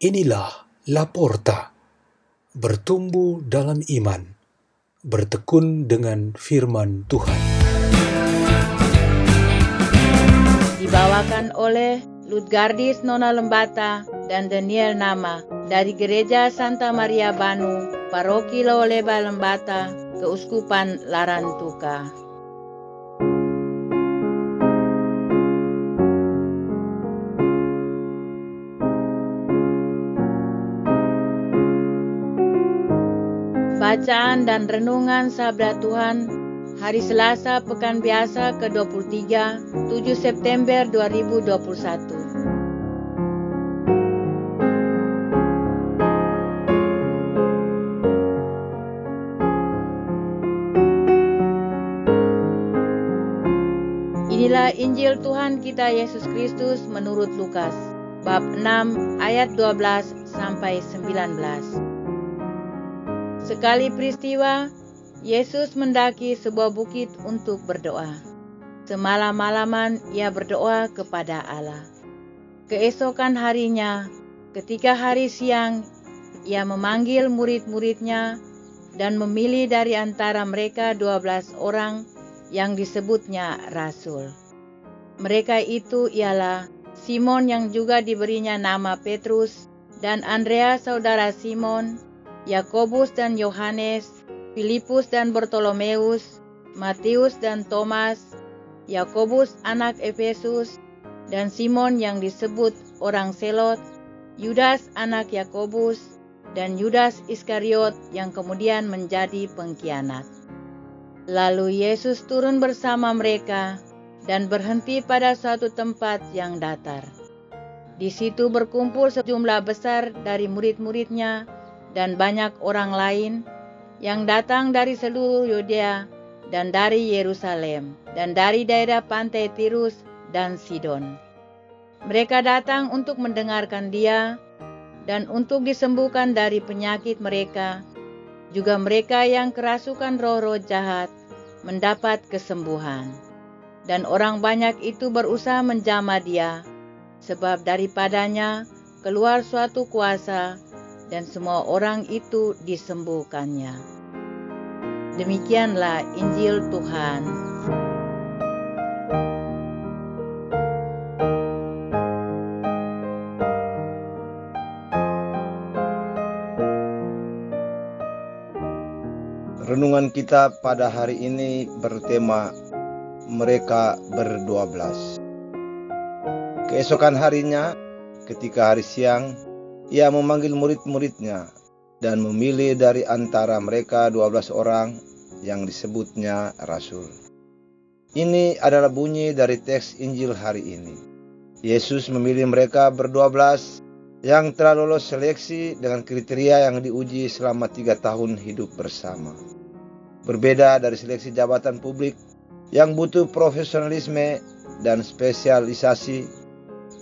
Inilah Laporta, bertumbuh dalam iman, bertekun dengan firman Tuhan. Dibawakan oleh Lutgardis Nona Lembata dan Daniel Nama dari Gereja Santa Maria Banu, Paroki Loleba Lembata, Keuskupan Larantuka. Bacaan dan Renungan Sabda Tuhan Hari Selasa Pekan Biasa ke-23 7 September 2021 Inilah Injil Tuhan kita Yesus Kristus menurut Lukas bab 6 ayat 12 sampai 19 Sekali peristiwa, Yesus mendaki sebuah bukit untuk berdoa. Semalam-malaman ia berdoa kepada Allah. Keesokan harinya, ketika hari siang, ia memanggil murid-muridnya dan memilih dari antara mereka dua belas orang yang disebutnya rasul. Mereka itu ialah Simon yang juga diberinya nama Petrus dan Andrea saudara Simon, Yakobus dan Yohanes, Filipus dan Bartolomeus, Matius dan Thomas, Yakobus anak Efesus, dan Simon yang disebut orang Selot, Yudas anak Yakobus, dan Yudas Iskariot yang kemudian menjadi pengkhianat. Lalu Yesus turun bersama mereka dan berhenti pada suatu tempat yang datar. Di situ berkumpul sejumlah besar dari murid-muridnya dan banyak orang lain yang datang dari seluruh Yudea dan dari Yerusalem dan dari daerah pantai Tirus dan Sidon. Mereka datang untuk mendengarkan dia dan untuk disembuhkan dari penyakit mereka. Juga mereka yang kerasukan roh-roh jahat mendapat kesembuhan. Dan orang banyak itu berusaha menjamah dia, sebab daripadanya keluar suatu kuasa dan semua orang itu disembuhkannya. Demikianlah Injil Tuhan. Renungan kita pada hari ini bertema mereka berdua belas. Keesokan harinya, ketika hari siang, ia memanggil murid-muridnya dan memilih dari antara mereka dua belas orang yang disebutnya rasul. Ini adalah bunyi dari teks Injil hari ini. Yesus memilih mereka berdua belas yang telah lolos seleksi dengan kriteria yang diuji selama tiga tahun hidup bersama. Berbeda dari seleksi jabatan publik yang butuh profesionalisme dan spesialisasi,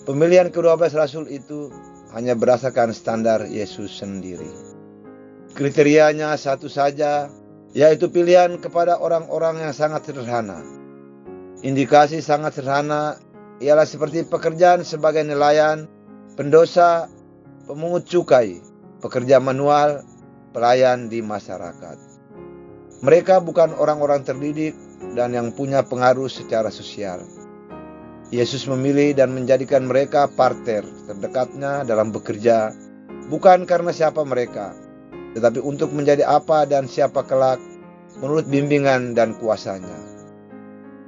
pemilihan kedua belas rasul itu hanya berdasarkan standar Yesus sendiri. Kriterianya satu saja, yaitu pilihan kepada orang-orang yang sangat sederhana. Indikasi sangat sederhana ialah seperti pekerjaan sebagai nelayan, pendosa, pemungut cukai, pekerja manual, pelayan di masyarakat. Mereka bukan orang-orang terdidik dan yang punya pengaruh secara sosial. Yesus memilih dan menjadikan mereka parter terdekatnya dalam bekerja, bukan karena siapa mereka, tetapi untuk menjadi apa dan siapa kelak menurut bimbingan dan kuasanya.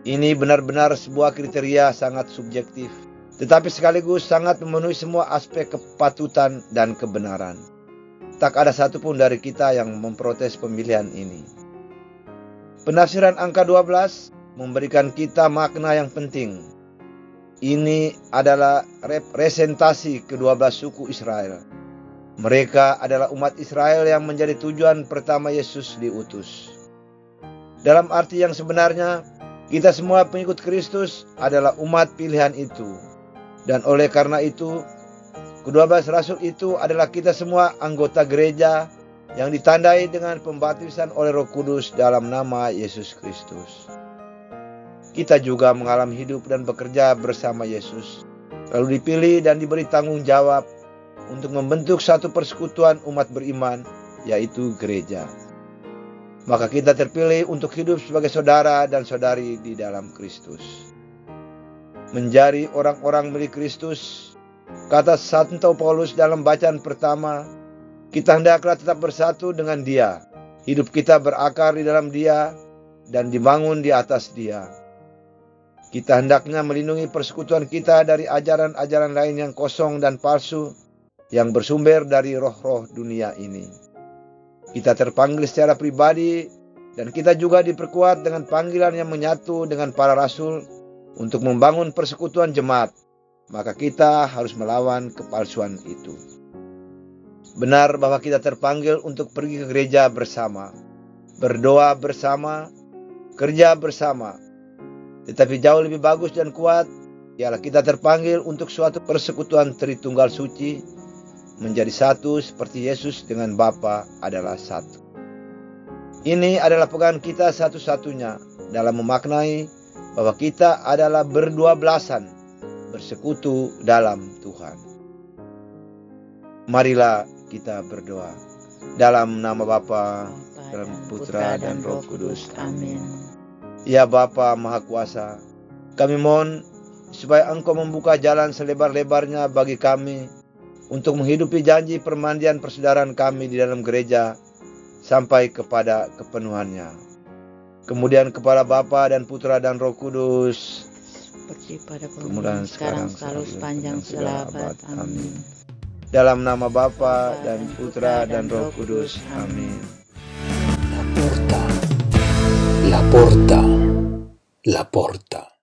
Ini benar-benar sebuah kriteria sangat subjektif, tetapi sekaligus sangat memenuhi semua aspek kepatutan dan kebenaran. Tak ada satupun dari kita yang memprotes pemilihan ini. Penafsiran angka 12 memberikan kita makna yang penting ini adalah representasi kedua belas suku Israel. Mereka adalah umat Israel yang menjadi tujuan pertama Yesus diutus. Dalam arti yang sebenarnya, kita semua pengikut Kristus adalah umat pilihan itu. Dan oleh karena itu, kedua belas rasul itu adalah kita semua anggota gereja yang ditandai dengan pembaptisan oleh Roh Kudus dalam nama Yesus Kristus kita juga mengalami hidup dan bekerja bersama Yesus, lalu dipilih dan diberi tanggung jawab untuk membentuk satu persekutuan umat beriman, yaitu gereja. Maka kita terpilih untuk hidup sebagai saudara dan saudari di dalam Kristus. Menjadi orang-orang milik Kristus, kata Santo Paulus dalam bacaan pertama, kita hendaklah tetap bersatu dengan dia. Hidup kita berakar di dalam dia dan dibangun di atas dia. Kita hendaknya melindungi persekutuan kita dari ajaran-ajaran lain yang kosong dan palsu yang bersumber dari roh-roh dunia ini. Kita terpanggil secara pribadi dan kita juga diperkuat dengan panggilan yang menyatu dengan para rasul untuk membangun persekutuan jemaat. Maka kita harus melawan kepalsuan itu. Benar bahwa kita terpanggil untuk pergi ke gereja bersama, berdoa bersama, kerja bersama. Tetapi jauh lebih bagus dan kuat ialah kita terpanggil untuk suatu persekutuan Tritunggal Suci menjadi satu seperti Yesus dengan Bapa adalah satu. Ini adalah pegangan kita satu-satunya dalam memaknai bahwa kita adalah berdua belasan bersekutu dalam Tuhan. Marilah kita berdoa. Dalam nama Bapa dan Putra dan Roh Kudus. Amin. Ya Bapa Maha Kuasa, kami mohon supaya Engkau membuka jalan selebar-lebarnya bagi kami untuk menghidupi janji permandian persaudaraan kami di dalam gereja sampai kepada kepenuhannya. Kemudian kepada Bapa dan Putra dan Roh Kudus, Seperti pada Kemudian permulaan sekarang sekarang, selalu sepanjang dan segala abad. Amin. dalam nama Bapa dan Putra dan Roh Kudus. Amin. Porta, la porta, la porta.